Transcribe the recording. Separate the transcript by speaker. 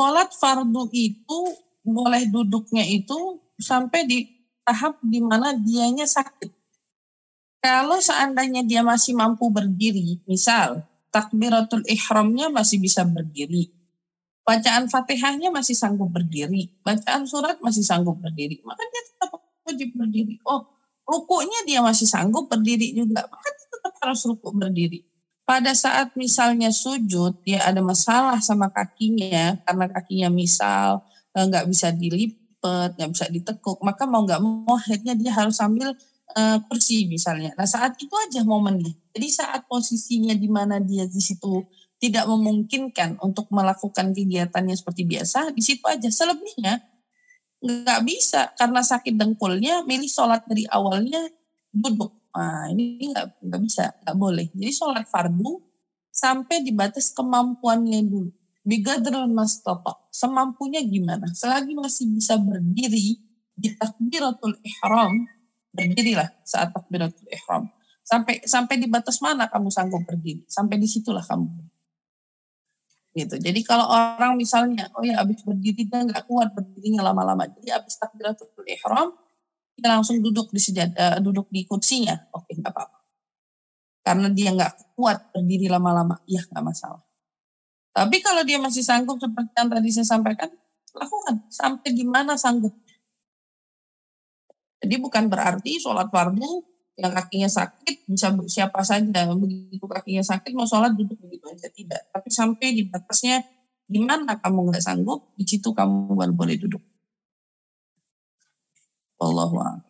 Speaker 1: sholat fardu itu boleh duduknya itu sampai di tahap di mana dianya sakit. Kalau seandainya dia masih mampu berdiri, misal takbiratul ihramnya masih bisa berdiri, bacaan fatihahnya masih sanggup berdiri, bacaan surat masih sanggup berdiri, maka dia tetap wajib berdiri. Oh, rukunya dia masih sanggup berdiri juga, maka dia tetap harus rukuk berdiri. Pada saat misalnya sujud, dia ada masalah sama kakinya, karena kakinya misal eh, nggak bisa dilipat, nggak bisa ditekuk, maka mau nggak mau akhirnya dia harus sambil uh, kursi misalnya. Nah saat itu aja momennya. Jadi saat posisinya di mana dia di situ tidak memungkinkan untuk melakukan kegiatannya seperti biasa, di situ aja. Selebihnya nggak bisa karena sakit dengkulnya, milih sholat dari awalnya duduk. Nah ini nggak nggak bisa, nggak boleh. Jadi sholat fardu sampai di batas kemampuannya dulu. Bigadrul mastotok. Semampunya gimana? Selagi masih bisa berdiri di takbiratul ihram, berdirilah saat takbiratul ihram. Sampai sampai di batas mana kamu sanggup berdiri? Sampai di situlah kamu. Gitu. Jadi kalau orang misalnya, oh ya habis berdiri dia nggak kuat berdirinya lama-lama. Jadi habis takbiratul ihram, dia langsung duduk di sejadah, duduk di kursinya. Oke, nggak apa-apa. Karena dia nggak kuat berdiri lama-lama, ya nggak masalah. Tapi kalau dia masih sanggup seperti yang tadi saya sampaikan, lakukan sampai di mana sanggup. Jadi bukan berarti sholat fardu yang kakinya sakit bisa siapa saja begitu kakinya sakit mau sholat duduk begitu aja tidak. Tapi sampai di batasnya di mana kamu nggak sanggup di situ kamu baru boleh duduk. Allahu